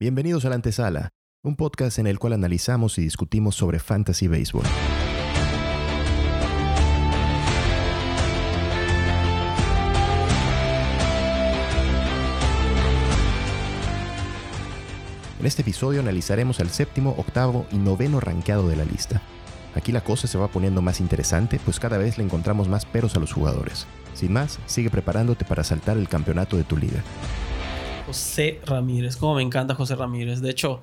Bienvenidos a la antesala, un podcast en el cual analizamos y discutimos sobre fantasy baseball. En este episodio analizaremos al séptimo, octavo y noveno rankeado de la lista. Aquí la cosa se va poniendo más interesante, pues cada vez le encontramos más peros a los jugadores. Sin más, sigue preparándote para saltar el campeonato de tu liga. José Ramírez, como me encanta José Ramírez. De hecho,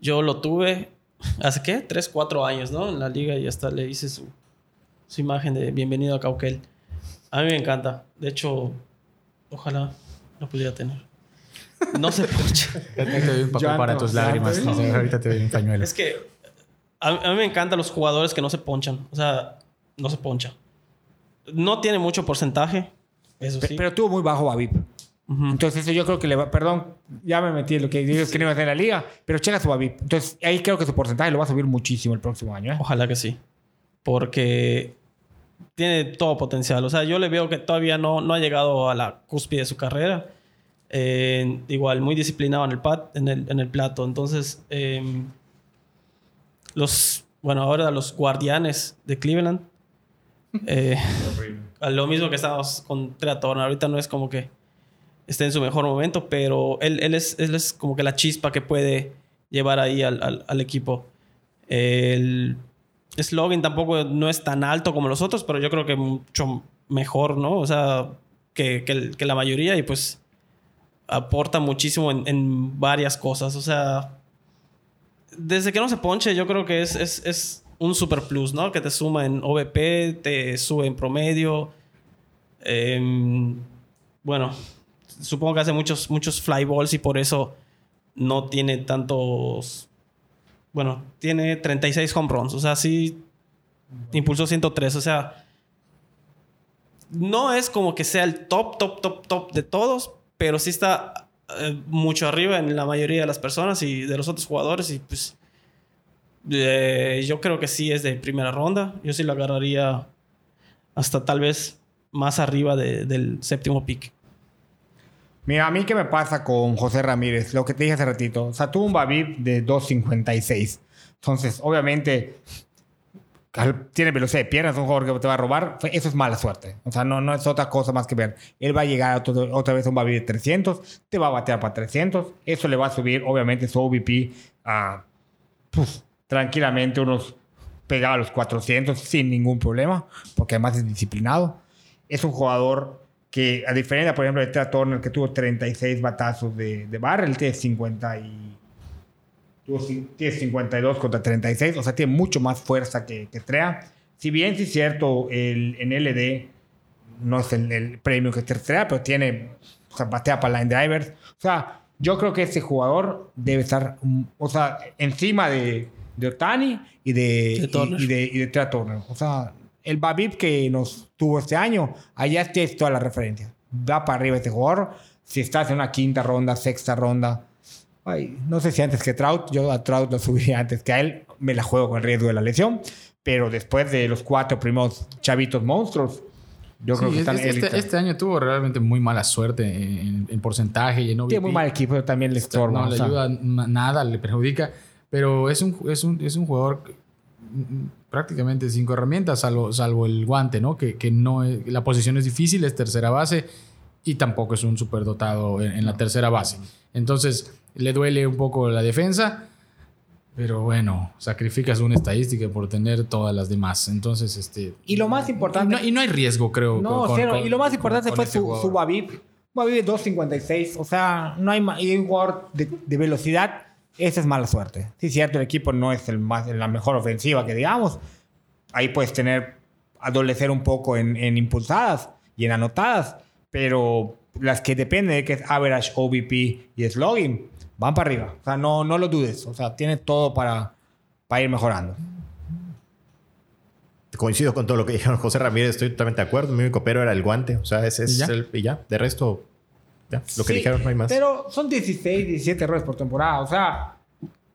yo lo tuve hace qué? Tres, cuatro años, ¿no? En la liga y hasta le hice su, su imagen de bienvenido a Cauquel. A mí me encanta. De hecho, ojalá lo pudiera tener. No se poncha. Te doy un papel para tus lágrimas. No ahorita te doy un pañuelo. Es que a, a mí me encantan los jugadores que no se ponchan. O sea, no se poncha. No tiene mucho porcentaje, eso sí. Pero tuvo muy bajo Babip. Entonces, eso yo creo que le va. Perdón, ya me metí en lo que digo que no iba a hacer la liga, pero checa su Babip. Entonces, ahí creo que su porcentaje lo va a subir muchísimo el próximo año. ¿eh? Ojalá que sí. Porque tiene todo potencial. O sea, yo le veo que todavía no, no ha llegado a la cúspide de su carrera. Eh, igual, muy disciplinado en el, pat, en el, en el plato. Entonces, eh, los, bueno, ahora los guardianes de Cleveland. eh, lo mismo que estábamos con Trea Turner. Ahorita no es como que esté en su mejor momento, pero él, él, es, él es como que la chispa que puede llevar ahí al, al- equipo. El slogan tampoco no es tan alto como los otros, pero yo creo que mucho mejor, ¿no? O sea, que, que la mayoría y pues aporta muchísimo en, en varias cosas. O sea, desde que no se ponche, yo creo que es, es, es un super plus, ¿no? Que te suma en OVP, te sube en promedio. Em, bueno, supongo que hace muchos, muchos fly balls y por eso no tiene tantos. Bueno, tiene 36 home runs. O sea, sí impulsó 103. O sea, no es como que sea el top, top, top, top de todos, pero sí está eh, mucho arriba en la mayoría de las personas y de los otros jugadores. Y pues eh, yo creo que sí es de primera ronda. Yo sí lo agarraría hasta tal vez más arriba de- del séptimo pick. Mira, a mí qué me pasa con José Ramírez, lo que te dije hace ratito. O sea, tuvo un Babip de 2.56. Entonces, obviamente, tiene velocidad de piernas, un jugador que te va a robar. Eso es mala suerte. O sea, no, no es otra cosa más que ver. Él va a llegar a otra vez a un Babip de 300, te va a batear para 300. Eso le va a subir, obviamente, su OVP a pues, tranquilamente unos pegado a los 400 sin ningún problema, porque además es disciplinado. Es un jugador que, a diferencia, por ejemplo, de Trea Turner, que tuvo 36 batazos de, de barra, él tiene 50 y... tuvo tiene 52 contra 36, o sea, tiene mucho más fuerza que, que Trea. Si bien, sí es cierto, el, en LD no es el, el premio que Trea, pero tiene, o sea, batea para line drivers. O sea, yo creo que ese jugador debe estar, mm, o sea, encima de, de Otani y de, De y, y de, y de Trea Turner. O sea, el Babip que nos tuvo este año, allá tienes toda la referencia. Va para arriba este jugador. Si estás en una quinta ronda, sexta ronda, ay, no sé si antes que Trout, yo a Trout lo subiría antes que a él, me la juego con el riesgo de la lesión, pero después de los cuatro primeros chavitos monstruos, yo creo que están este, este- este año tuvo realmente muy mala suerte en, en porcentaje y en. Tiene muy mal equipo, pero también le estorba. No le sea. ayuda na- nada, le perjudica. Pero es un, es un, es un jugador que, mm, prácticamente cinco herramientas, salvo, salvo el guante, ¿no? Que, que no es- la posición es difícil, es tercera base y tampoco es un superdotado en, en la tercera base. Entonces, le duele un poco la defensa, pero bueno, sacrificas una estadística por tener todas las demás. Entonces, este. Y lo más Y importante... no, y no hay riesgo, creo. No, con- cero. con- y lo más importante con fue este su, su Babip. Babip es 2.56. O sea, no hay, y un jugador de, de velocidad. Esa es mala suerte. Sí, cierto, el equipo no es el más, la mejor ofensiva que digamos. Ahí puedes tener, adolecer un poco en, en impulsadas y en anotadas. Pero las que dependen de que es average, OVP y slugging, van para arriba. O sea, no, no lo dudes. O sea, tiene todo para, para ir mejorando. Coincido con todo lo que dijeron José Ramírez, estoy totalmente de acuerdo. Mi único pero era el guante. O sea, ese es el. Y ya, de resto, ya. Lo que Sí, dijeron no hay más. Pero son 16, 17 errores por temporada. O sea,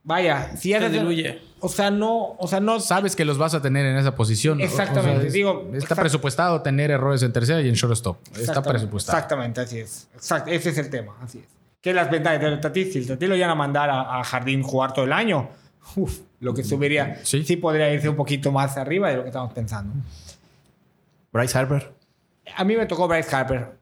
vaya, si ya Se diluye. O sea, no, o sea, no sabes que los vas a tener en esa posición. Exactamente, es- digo, está exact- presupuestado tener errores en tercera y en shortstop. Está presupuestado. Exactamente, así es. Exact- ese es el tema, así es. ¿Qué es las ventajas de Tatis? Si el Tatis lo iban a mandar a, a Jardín jugar todo el año, uf, lo que subiría, Sí. sí. podría irse un poquito más arriba de lo que estamos pensando. Bryce Harper. A mí me tocó Bryce Harper.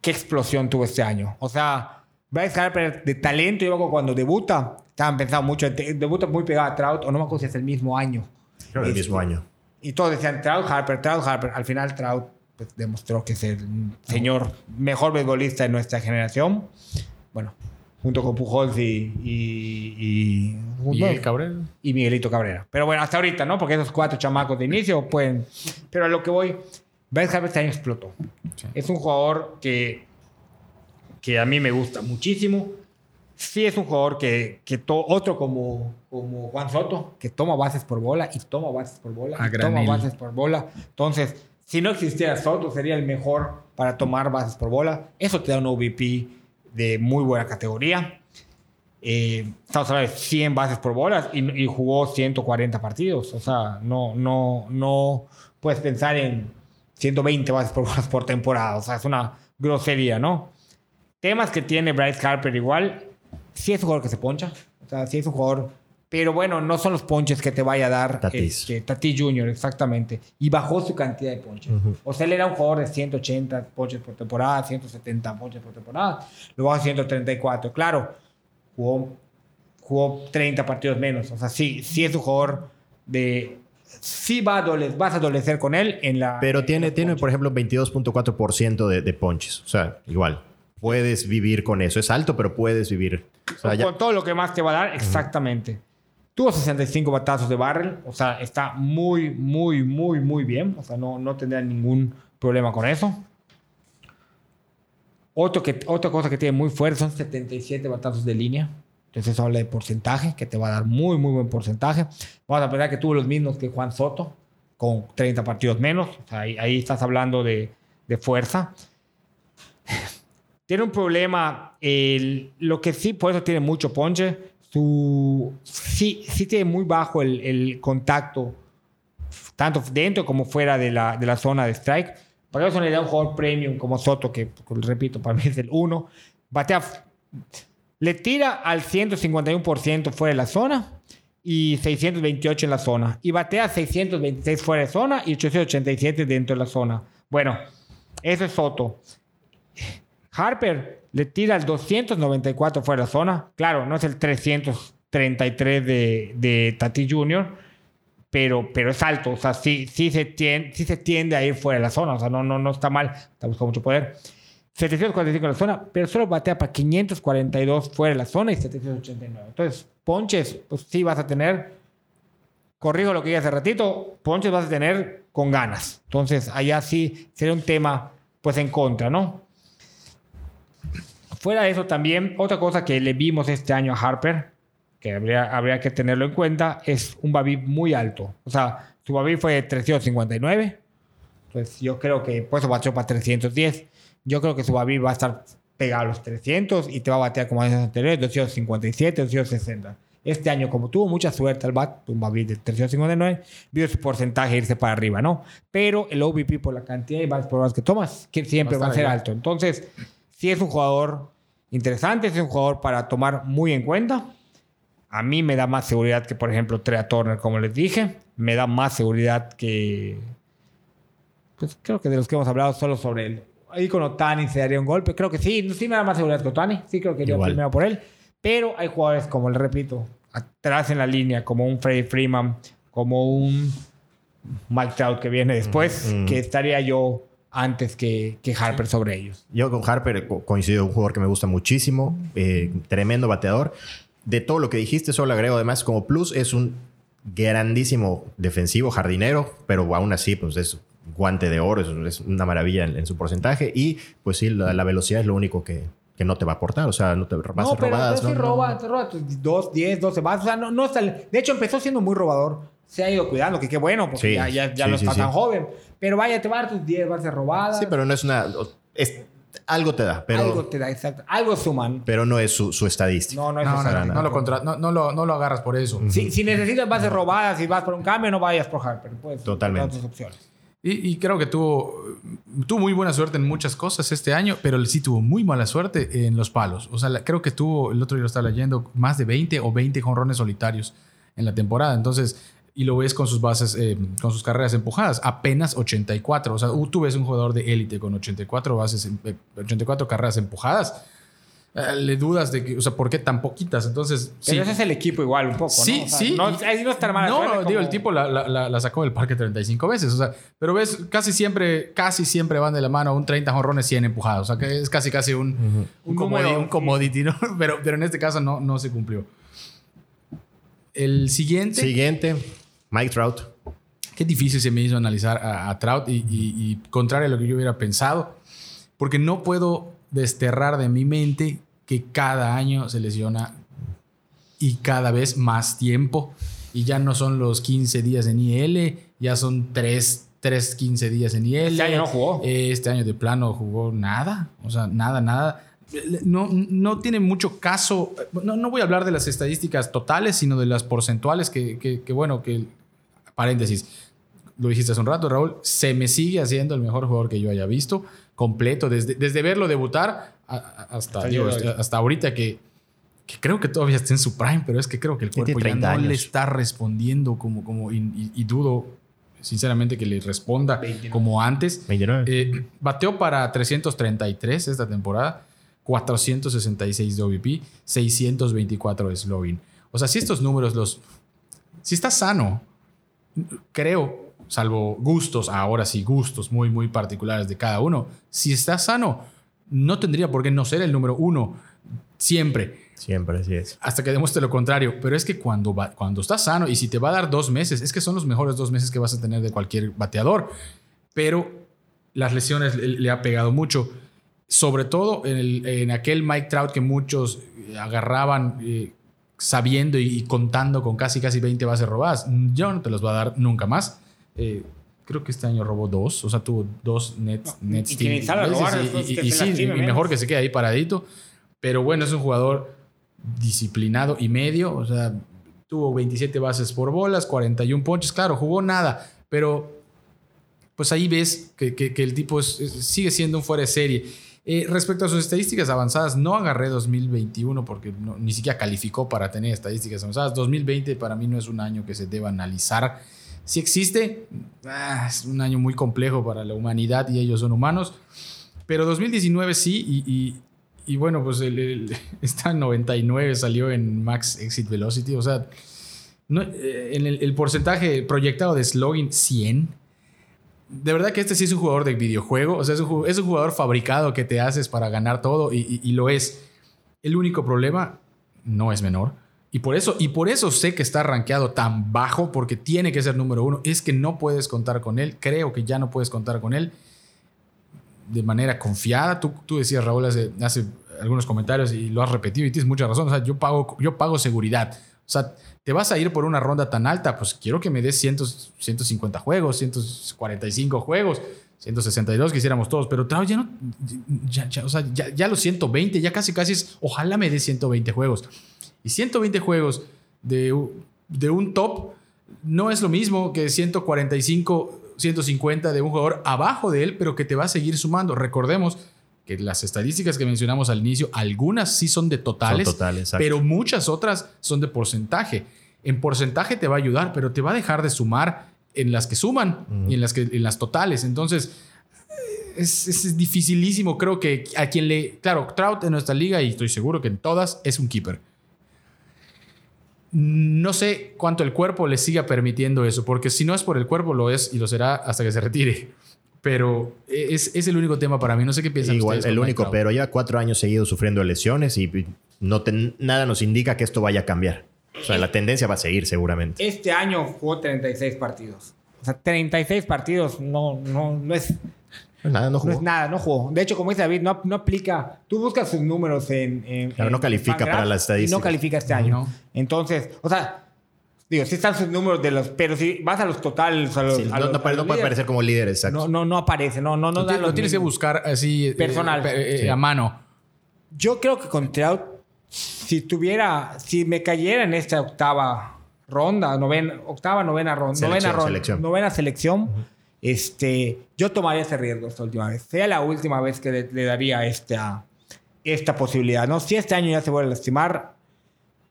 ¿Qué explosión tuvo este año? O sea, Bryce Harper de talento, yo acuerdo cuando debuta, estaban pensando mucho, debuta muy pegado a Trout, o no me acuerdo si es el mismo año. Creo que el mismo año. Y todos decían Trout, Harper, Trout, Harper. Al final Trout pues, demostró que es el señor mejor beisbolista de nuestra generación. Bueno, junto con Pujols y... y, y Miguel Cabrera. y Miguelito Cabrera. Pero bueno, hasta ahorita, ¿no? Porque esos cuatro chamacos de inicio pueden... Pero a lo que voy, Bryce Harper este año explotó. Sí. Es un jugador que, que a mí me gusta muchísimo. Sí es un jugador que, que to- otro como, como Juan Soto, que toma bases por bola y toma bases por bola A y toma bases por bola. Entonces, si no existiera Soto, sería el mejor para tomar bases por bola. Eso te da un OVP de muy buena categoría. Eh, estamos hablando de 100 bases por bolas y, y jugó 140 partidos. O sea, no, no, no puedes pensar en 120 bases por bolas por temporada. O sea, es una grosería, ¿no? Temas que tiene Bryce Harper igual. Sí es un jugador que se poncha. O sea, sí es un jugador... Pero bueno, no son los ponches que te vaya a dar Tatis. este, Tatis Jr., exactamente. Y bajó su cantidad de ponches. O sea, él era un jugador de 180 ponches por temporada, 170 ponches por temporada. Lo bajó a 134. Claro, jugó, jugó 30 partidos menos. O sea, sí, sí es un jugador de... Sí va a adolecer, vas a adolecer con él en la... Pero en tiene, tiene por ejemplo, 22.4% de, de ponches. O sea, igual. Puedes vivir con eso. Es alto, pero puedes vivir. O sea, ya- Con todo lo que más te va a dar, exactamente. Tuvo 65 batazos de barrel, o sea, está muy, muy, muy, muy bien. O sea, no, no tendrá ningún problema con eso. Otro que, otra cosa que tiene muy fuerte son 77 batazos de línea. Entonces eso habla de porcentaje, que te va a dar muy, muy buen porcentaje. Vamos a pensar que tuvo los mismos que Juan Soto, con 30 partidos menos. O sea, ahí, ahí estás hablando de, de fuerza. Tiene un problema, el- lo que sí, por eso tiene mucho ponche, su, sí, sí tiene muy bajo el, el contacto, tanto dentro como fuera de la, de la zona de strike. Para eso le da un jugador premium como Soto, que repito, para mí es el 1. Batea, le tira al 151% fuera de la zona y 628 en la zona. Y batea 626 fuera de zona y 887 dentro de la zona. Bueno, eso es Soto. Harper le tira al 294 fuera de la zona. Claro, no es el 333 de, Tati Jr., pero, pero es alto. O sea, sí, sí, se tiende, sí se tiende a ir fuera de la zona. O sea, no, no, no está mal. Está buscando mucho poder. 745 en la zona, pero solo batea para 542 fuera de la zona y 789. Entonces, ponches, pues sí vas a tener. Corrijo lo que dije hace ratito, ponches vas a tener con ganas. Entonces, allá sí sería un tema, pues en contra, ¿no? Fuera de eso también, otra cosa que le vimos este año a Harper, que habría, que tenerlo en cuenta, es un Babib muy alto. O sea, su Babib fue de 359. Pues yo creo que, por eso para 310. Yo creo que su Babib va a estar pegado a los 300 y te va a batear como años anteriores, 257, 260. Este año, como tuvo mucha suerte al bat, un Babib de 359, vio su porcentaje irse para arriba, ¿no? Pero el OVP por la cantidad de bases horas que tomas, que siempre Va a va a estar ser ahí. alto. Entonces, sí es un jugador interesante, es un jugador para tomar muy en cuenta. A mí me da más seguridad que, por ejemplo, Trea Turner, como les dije. Me da más seguridad que. Pues creo que de los que hemos hablado solo sobre él. Ahí con Otani se daría un golpe. Creo que sí, sí me da más seguridad que Otani. Sí, creo que yo Igual. primero por él. Pero hay jugadores, como le repito, atrás en la línea, como un Freddie Freeman, como un Mike Trout que viene después, Ujú. que estaría yo antes que, que Harper sobre ellos. Yo con Harper co- coincido, un jugador que me gusta muchísimo, eh, tremendo bateador. De todo lo que dijiste, solo agrego además como plus, es un grandísimo defensivo, jardinero, pero aún así, pues es guante de oro, es, es una maravilla en, en su porcentaje. Y pues sí, la, la velocidad es lo único que, que no te va a aportar, o sea, no te vas no, a pero, robadas. pero sí no, no, roba, no. te roba tus 2, 10, 12 bases. O sea, no, no está, de hecho, empezó siendo muy robador. Se ha ido cuidando, que qué bueno, porque Sí, ya, ya, ya sí, no está sí. tan joven. Pero vaya, te va a dar tus 10 bases robadas. Sí, pero no es una... es- algo te da, pero, algo te da, exacto. Algo suman. pero no es su, su estadística. No, no es No, no, no, no lo contra- no, no lo, no lo agarras por eso. Si, si necesitas bases robadas y vas por un cambio, no vayas por Harper. Pues, Totalmente. otras opciones. Y, y creo que tuvo, tuvo muy buena suerte en muchas cosas este año, pero sí tuvo muy mala suerte en los palos. O sea, la- creo que tuvo, el otro día lo estaba leyendo, más de 20 o 20 jonrones solitarios en la temporada. Entonces, y lo ves con sus bases, eh, con sus carreras empujadas, apenas 84. O sea, tú ves un jugador de élite con 84 bases, em- eh, 84 carreras empujadas. Eh, le dudas de que, o sea, ¿por qué tan poquitas? Entonces, Pero sí. ese es el equipo igual, un poco. Sí, ¿no? O sea, sí. No, ahí no está mala No, no, digo, como- el tipo la, la- la- sacó del parque 35 veces. O sea, pero ves, casi siempre, casi siempre van de la mano un 30 jonrones, 100 empujados. O sea, que es casi, casi un, un, Un comodi- número, un commodity, ¿no? Pero, pero en este caso no, no se cumplió. El siguiente. Siguiente, Mike Trout. Qué difícil se me hizo analizar a, a Trout y, y- y contrario a lo que yo hubiera pensado, porque no puedo desterrar de mi mente que cada año se lesiona y cada vez más tiempo y ya no son los 15 días en IL, ya son 3, 3 15 días en IL. Este año no jugó. Este año de plano jugó nada, o sea, nada, nada. No, no tiene mucho caso. No, no voy a hablar de las estadísticas totales, sino de las porcentuales que, que- que, bueno, que paréntesis, lo dijiste hace un rato, Raúl, se me sigue haciendo el mejor jugador que yo haya visto, completo, desde, desde verlo debutar a- hasta, Hasta digo, ahorita que, que creo que todavía está en su prime, pero es que creo que el cuerpo ya 30 no le está respondiendo como, como y, y- y dudo sinceramente que le responda como antes. 29. Eh, bateó para 333 esta temporada, 466 de OVP, 624 de slogan. O sea, si estos números los... Si está sano, creo, salvo gustos, ahora sí, gustos muy, muy particulares de cada uno, si está sano, no tendría por qué no ser el número uno siempre Siempre así es. hasta que demuestre lo contrario. Pero es que cuando, va, cuando está sano y si te va a dar dos meses, es que son los mejores dos meses que vas a tener de cualquier bateador. Pero las lesiones le, le ha pegado mucho. Sobre todo en, el- en aquel Mike Trout que muchos eh, agarraban eh, sabiendo y, y contando con casi casi 20 bases robadas. Yo no te los voy a dar nunca más. Eh, creo que este año robó dos, o sea, tuvo dos net, net y robar, y- y se sí, y mejor que se quede ahí paradito. Pero bueno, es un jugador disciplinado y medio. O sea, tuvo 27 bases por bolas, 41 ponches. Claro, jugó nada, pero pues ahí ves que, que- que el tipo es- es- sigue siendo un fuera de serie. Eh, respecto a sus estadísticas avanzadas, no agarré 2021 porque no- ni siquiera calificó para tener estadísticas avanzadas. 2020 para mí no es un año que se deba analizar. Si existe, ah, es un año muy complejo para la humanidad y ellos son humanos. Pero 2019 sí, y, y- y bueno, pues el, el- esta 99 salió en Max Exit Velocity, o sea, no, eh, en el, porcentaje proyectado de slogan 100. De verdad que este sí es un jugador de videojuego, o sea, es un, es un jugador fabricado que te haces para ganar todo y- y lo es. El único problema no es menor. Y por eso, y por eso sé que está rankeado tan bajo, porque tiene que ser número uno. Es que no puedes contar con él. Creo que ya no puedes contar con él de manera confiada. Tú, tú decías, Raúl, hace, hace algunos comentarios y lo has repetido y tienes mucha razón. O sea, yo pago, yo pago seguridad. O sea, te vas a ir por una ronda tan alta, pues quiero que me des 100, 150 juegos, 145 juegos, 162 quisiéramos todos, pero Trout ya no, ya, ya, o sea, ya, ya los 120, ya casi casi es, ojalá me dé 120 juegos. Y 120 juegos de, de un top no es lo mismo que 145, 150 de un jugador abajo de él, pero que te va a seguir sumando. Recordemos que las estadísticas que mencionamos al inicio, algunas sí son de totales, Son totales, exacto. pero muchas otras son de porcentaje. En porcentaje te va a ayudar, pero te va a dejar de sumar en las que suman y en las, que, en las totales. Entonces, es, es dificilísimo. Creo que a quien le. Claro, Trout en nuestra liga, y estoy seguro que en todas, es un keeper. No sé cuánto el cuerpo le siga permitiendo eso, porque si no es por el cuerpo, lo es y lo será hasta que se retire. Pero es, es el único tema para mí. No sé qué piensan Igual, ustedes. el único, pero lleva cuatro años seguidos sufriendo lesiones y no te- nada nos indica que esto vaya a cambiar. O sea, la tendencia va a seguir seguramente. Este año jugó 36 partidos. O sea, 36 partidos no, no, no, es, Pues nada, no no jugó. es nada, no jugó. De hecho, como dice David, no, no aplica. Tú buscas sus números en. en- Claro, no en califica Fangraph para las y estadísticas. No califica este año. No. Entonces, o sea, digo, sí están sus números de los. Pero si vas a los totales. A los, Sí, a no, los- no a los no puede aparecer como líder, exacto. No, no, no aparece, no, no, no Lo, tienes que buscar así. eh, Personal. eh, eh, Sí. A mano. Yo creo que con Trout, si tuviera, si me cayera en esta octava ronda, novena, octava, novena ronda, Selección, novena ronda, selección. novena selección, Este, yo tomaría ese riesgo esta última vez. Sea la última vez que le, le daría esta, esta posibilidad, ¿no? Si este año ya se vuelve a lastimar,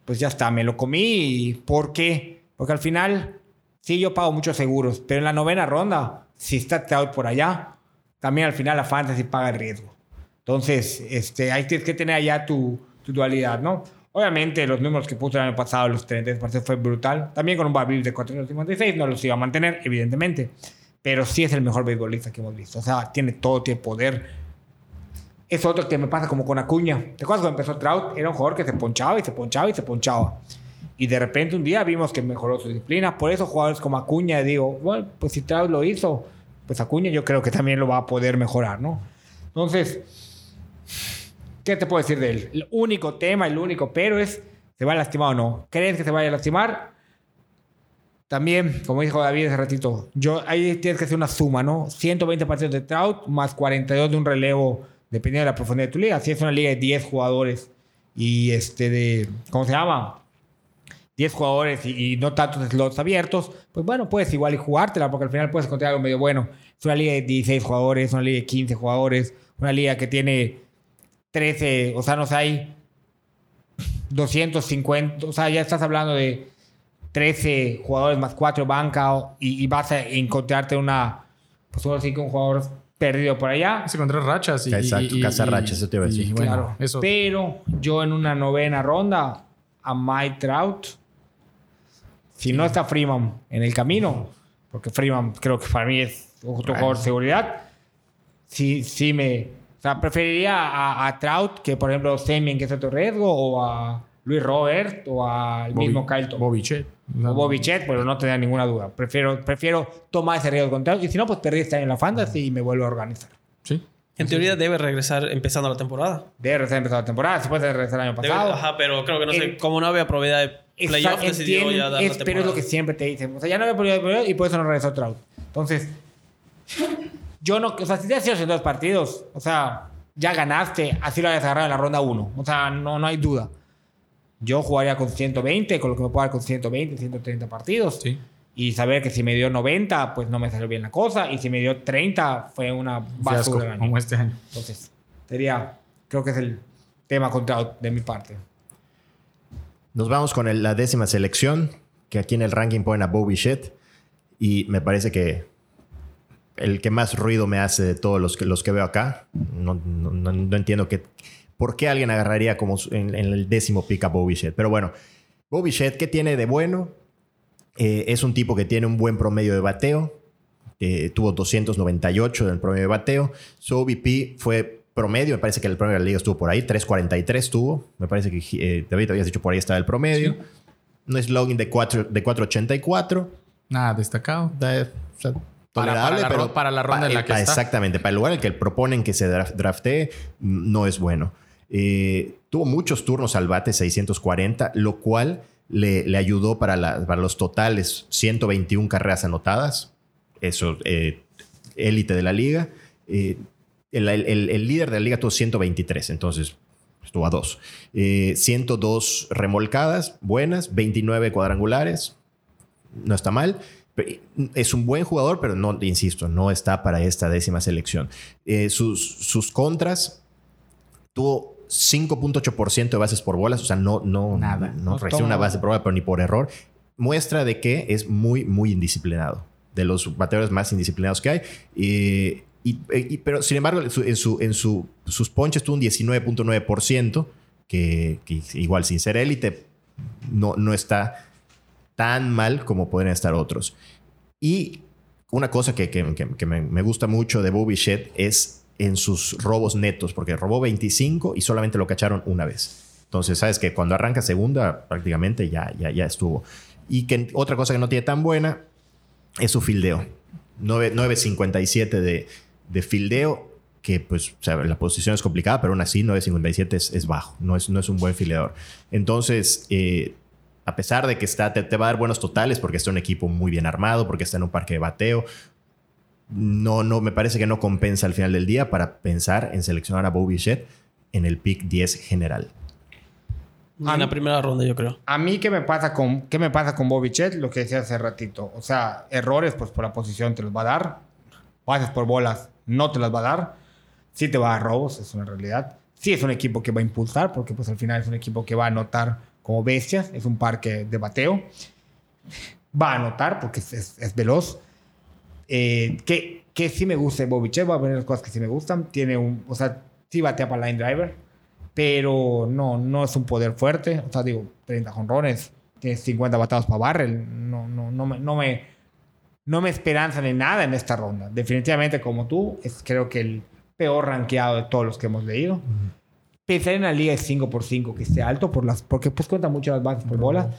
pues ya está, me lo comí. ¿Por qué? Porque al final, sí, yo pago muchos seguros, pero en la novena ronda, si está Trout por allá, también al final la fantasy paga el riesgo. Entonces, este, ahí tienes que tener allá tu, tu dualidad, ¿no? Obviamente, los números que puso el año pasado, los 33 partidos, fue brutal. También con un barril de 456, no los iba a mantener, evidentemente. Pero sí es el mejor beisbolista que hemos visto. O sea, tiene todo, tiene poder. Es otro que me pasa como con Acuña. ¿Te acuerdas cuando empezó Trout? Era un jugador que se ponchaba y se ponchaba y se ponchaba. Y de repente un día vimos que mejoró su disciplina. Por eso jugadores como Acuña, digo, bueno, pues si Trout lo hizo, pues Acuña yo creo que también lo va a poder mejorar, ¿no? Entonces, ¿qué te puedo decir de él? El único tema, el único pero es, ¿se va a lastimar o no? ¿Crees que se vaya a lastimar? También, como dijo David hace ratito, yo, ahí tienes que hacer una suma, ¿no? 120 partidos de Trout más 42 de un relevo, dependiendo de la profundidad de tu liga. Si es una liga de 10 jugadores y este de, ¿cómo se llama? 10 jugadores y, no tantos slots abiertos, pues bueno, puedes igual y jugártela porque al final puedes encontrar algo medio bueno. Es una liga de 16 jugadores, una liga de 15 jugadores, una liga que tiene 13, o sea, no sé, hay 250, o sea, ya estás hablando de 13 jugadores más 4 banca o- y, y vas a encontrarte una, pues ahora sí que un jugador perdido por allá. Se encontró rachas y. Exacto, y- rachas, eso te iba a decir. y bueno, claro. eso. Pero yo en una novena ronda a Mike Trout, si no está Freeman en el camino, porque Freeman creo que para mí es otro jugador de seguridad, sí, sí me... O sea, preferiría a, a Trout que, por ejemplo, Semien, que es otro riesgo, o a Luis Robert, o al Bobby- mismo Kyle Thomas. Bobby Chet. O Bobby Chet, pero no tenía ninguna duda. Prefiero, prefiero tomar ese riesgo con Trout. Y si no, pues perdí este año en la fantasy y me vuelvo a organizar. Sí. En teoría debe regresar empezando la temporada. Debe regresar empezar la temporada. Se puede regresar el año Debe- pasado. ajá, pero creo que no sé, El- como no había probabilidad de playoff, decidió ya dar es- la pero es lo que siempre te dicen. O sea, ya no había probabilidad de playoff y por eso no regresó Trout. Entonces, yo no... O sea, si te has hecho en dos partidos, o sea, ya ganaste. Así lo habías agarrado en la ronda 1. O sea, no, no hay duda. Yo jugaría con 120, con lo que me puedo dar con 120, 130 partidos. Sí. Y saber que si me dio 90, pues no me salió bien la cosa. Y si me dio 30, fue una Fiasco, basura. año. como este año. Entonces, sería... Creo que es el tema con Trout de mi parte. Nos vamos con el- la décima selección, que aquí en el ranking ponen a Bobby Shett. Y me parece que el que más ruido me hace de todos los que, los que veo acá. No, no- no- no entiendo que, por qué alguien agarraría como en, en el décimo pick a Bobby Shett. Pero bueno, Bobby Shett, ¿qué tiene de bueno? Eh, es un tipo que tiene un buen promedio de bateo. Eh, tuvo 298 en el promedio de bateo. Su OBP fue promedio. Me parece que el promedio de la liga estuvo por ahí. 343 tuvo. Me parece que eh, David habías dicho por ahí estaba el promedio. Un slugging de, 4, de 484. Nada destacado. Da- o sea, Para- para la pero ro- para la ronda en la que está. Exactamente. Para el lugar en el que proponen que se draf- draftee, no es bueno. Eh, tuvo muchos turnos al bate, 640, lo cual le, ayudó para, los totales, 121 carreras anotadas. Eso, eh, élite de la liga. Eh, el, líder de la liga tuvo 123, entonces estuvo a dos. Eh, 102 remolcadas, buenas, 29 cuadrangulares, no está mal. Es un buen jugador, pero no, insisto, no está para esta décima selección. Eh, sus, sus contras, tuvo 5.8% de bases por bolas, o sea, no, no, Nada. no, No recibe una base por bola, pero ni por error. Muestra de que es muy, muy indisciplinado. De los bateadores más indisciplinados que hay. Eh, y, y- pero, sin embargo, en, su, en, su- en su- sus ponches tuvo un 19.9%, que, que igual sin ser élite, no, no está tan mal como pueden estar otros. Y una cosa que, que- que- me, me gusta mucho de Bobby Shett es en sus robos netos, porque robó 25 y solamente lo cacharon una vez. Entonces, sabes que cuando arranca segunda, prácticamente ya, ya, ya estuvo. Y que otra cosa que no tiene tan buena es su fildeo. 9 9.57 de, de fildeo, que pues, la posición es complicada, pero aún así 9.57 es, es bajo, no es, no es un buen fileador. Entonces, eh, a pesar de que está, te, te va a dar buenos totales porque está un equipo muy bien armado, porque está en un parque de bateo, no, no, me parece que no compensa al final del día para pensar en seleccionar a Bobby Shett en el pick 10 general. A En mí- la primera ronda, yo creo. A mí, ¿qué me pasa con, qué me pasa con Bobby Chet? Lo que decía hace ratito. O sea, errores, pues por la posición te los va a dar. pases por bolas, no te las va a dar. Sí te va a dar robos, es una realidad. Sí es un equipo que va a impulsar, porque pues al final es un equipo que va a anotar como bestias. Es un parque de bateo. Va a anotar porque es, es- es veloz. Eh, que, que sí me gusta de Bobichet, va a las cosas que sí me gustan. Tiene un, o sea, sí batea para line driver, pero no, no es un poder fuerte. O sea, digo, 30 jonrones, tiene 50 batados para barrel. No, no, no, me, no, me, no me esperanzan en nada en esta ronda. Definitivamente, como tú, es creo que el peor rankeado de todos los que hemos leído. Pensar en la liga de 5x5 que esté alto, por las, porque pues cuenta mucho las bases por bola.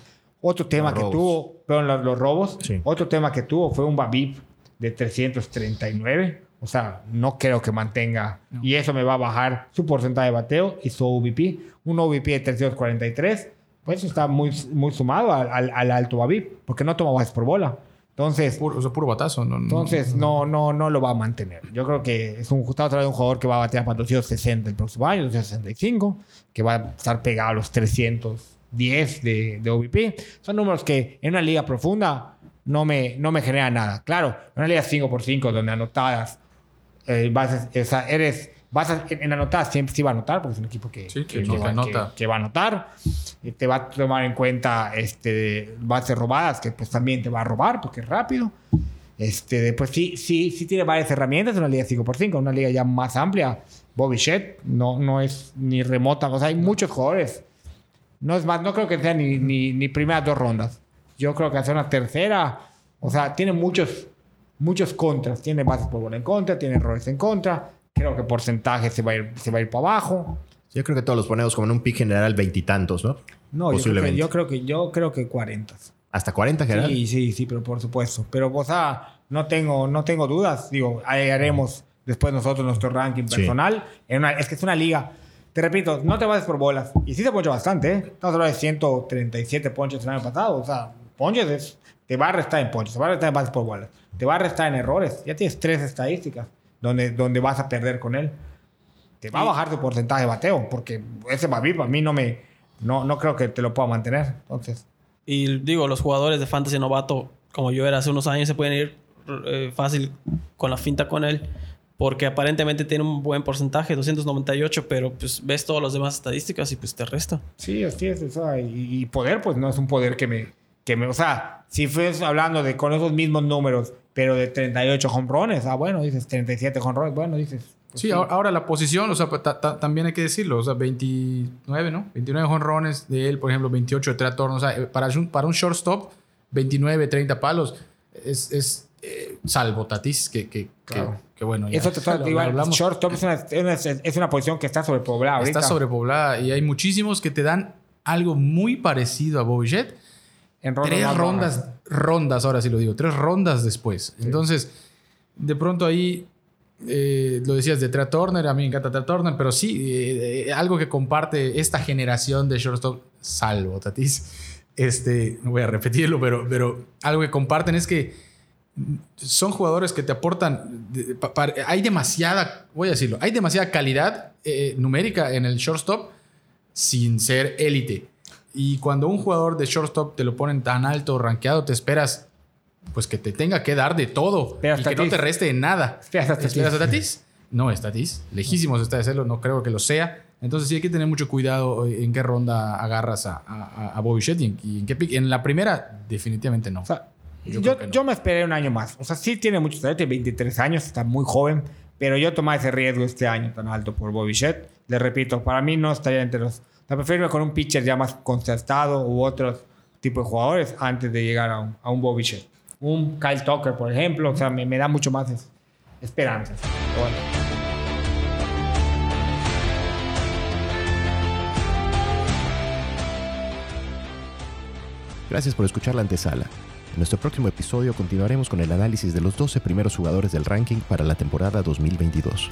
Otro tema Los que robos. tuvo, perdón, los, los robos. Sí. Otro tema que tuvo fue un Babip de 339. O sea, no creo que mantenga. Y eso me va a bajar su porcentaje de bateo y su OVP. Un OVP de 343, pues está muy, muy sumado al, al- al alto Babip, porque no toma bases por bola. Entonces, Puro, o sea, puro batazo. No, no- entonces no, no, no lo va a mantener. Yo creo que es un estamos hablando de un jugador que va a batear para 260 el próximo año, 265, que va a estar pegado a los 310 de, de OVP. Son números que en una liga profunda no me, no me genera nada. Claro, una liga 5x5 donde anotadas, eh, o sea, eres, vas a- en anotadas siempre sí va a anotar, porque es un equipo que, Sí, que que, va, anota. que- va a anotar. Te va a tomar en cuenta este, bases robadas, que pues también te va a robar porque es rápido. Este, después sí, sí, sí tiene varias herramientas, una liga 5x5, una liga ya más amplia. Bobby Shed no, no es ni remota, o sea, hay muchos jugadores. No es más, no creo que sea ni, ni, ni primeras dos rondas. Yo creo que hacer una tercera, o sea, tiene muchos, muchos contras. Tiene bases por bola en contra, tiene errores en contra. Creo que porcentaje se va a ir, se va a ir para abajo. Yo creo que todos los ponemos como en un pick general veintitantos, ¿no? No, yo creo, que, Posiblemente. yo creo que yo creo que 40. Hasta 40 general. Sí, sí, sí, pero por supuesto. Pero, o sea, no tengo, no tengo dudas. Digo, haremos después nosotros nuestro ranking Sí. personal. En una- es que es una liga. Te repito, no te bases por bolas. Y sí se poncha bastante, ¿eh? Estamos hablando de 137 ponches el año pasado. O sea, ponches es- te va a restar en ponches, te va a restar en bases por bolas. Te va a restar en errores. Ya tienes tres estadísticas donde, donde vas a perder con él. Te va a bajar tu porcentaje de bateo, porque ese Babip a mí no me... No, no creo que te lo pueda mantener. Entonces... Y digo, los jugadores de fantasy novato, como yo era hace unos años, se pueden ir eh, fácil con la finta con él. Porque aparentemente tiene un buen porcentaje, 298, pero pues ves todas las demás estadísticas y pues te resta. Sí, así es. o sea, y, y poder, pues no es un poder que me, que me. O sea, si fues hablando de con esos mismos números, pero de 38 jonrones, ah, bueno, dices 37 jonrones, bueno, dices. pues Sí, ahora, ahora la posición, o sea, ta- ta- también hay que decirlo, o sea, 29, ¿no? 29 jonrones de él, por ejemplo, 28 de Trey Turner, o sea, eh, para un, para un shortstop, 29, 30 palos, es, es eh, salvo Tatis, que, que, que- Claro. que bueno, ya Eso te lo- igual, hablamos. shortstop es una, es es una posición que está sobrepoblada ahorita. Está sobrepoblada y hay muchísimos que te dan algo muy parecido a Bobby Jett, en tres rondas, rondas, ahora sí lo digo, tres rondas después. Entonces, de pronto ahí, eh, lo decías de Trey Turner, a mí me encanta Trey Turner, pero sí, eh, eh, algo que comparte esta generación de shortstop, salvo Tatis, este, no voy a repetirlo, pero, pero algo que comparten es que son jugadores que te aportan, hay demasiada, voy a decirlo, hay demasiada calidad eh, numérica en el shortstop sin ser élite. Y cuando un jugador de shortstop te lo ponen tan alto, rankeado, te esperas pues que te tenga que dar de todo y que no te reste en nada. Esperas a Tatis. ¿Esperas a Tatis? No es Tatis. Lejísimos está de serlo, no creo que lo sea. Entonces sí hay que tener mucho cuidado en qué ronda agarras a, a, a Bobby Shet y en, qué pick. En la primera, definitivamente no. O sea, Yo yo, no. yo me esperé un año más. O sea, sí tiene mucho talento, tiene 23 años, está muy joven, pero yo tomé ese riesgo este año tan alto por Bobby Shet. Le repito, para mí no estaría entre los... Prefiero con un pitcher ya más concertado u otros tipo de jugadores antes de llegar a un, a un Bobby Shet. Un Kyle Tucker, por ejemplo, o sea, me, me da mucho más es- esperanzas. Gracias por escuchar la antesala. En nuestro próximo episodio continuaremos con el análisis de los 12 primeros jugadores del ranking para la temporada 2022.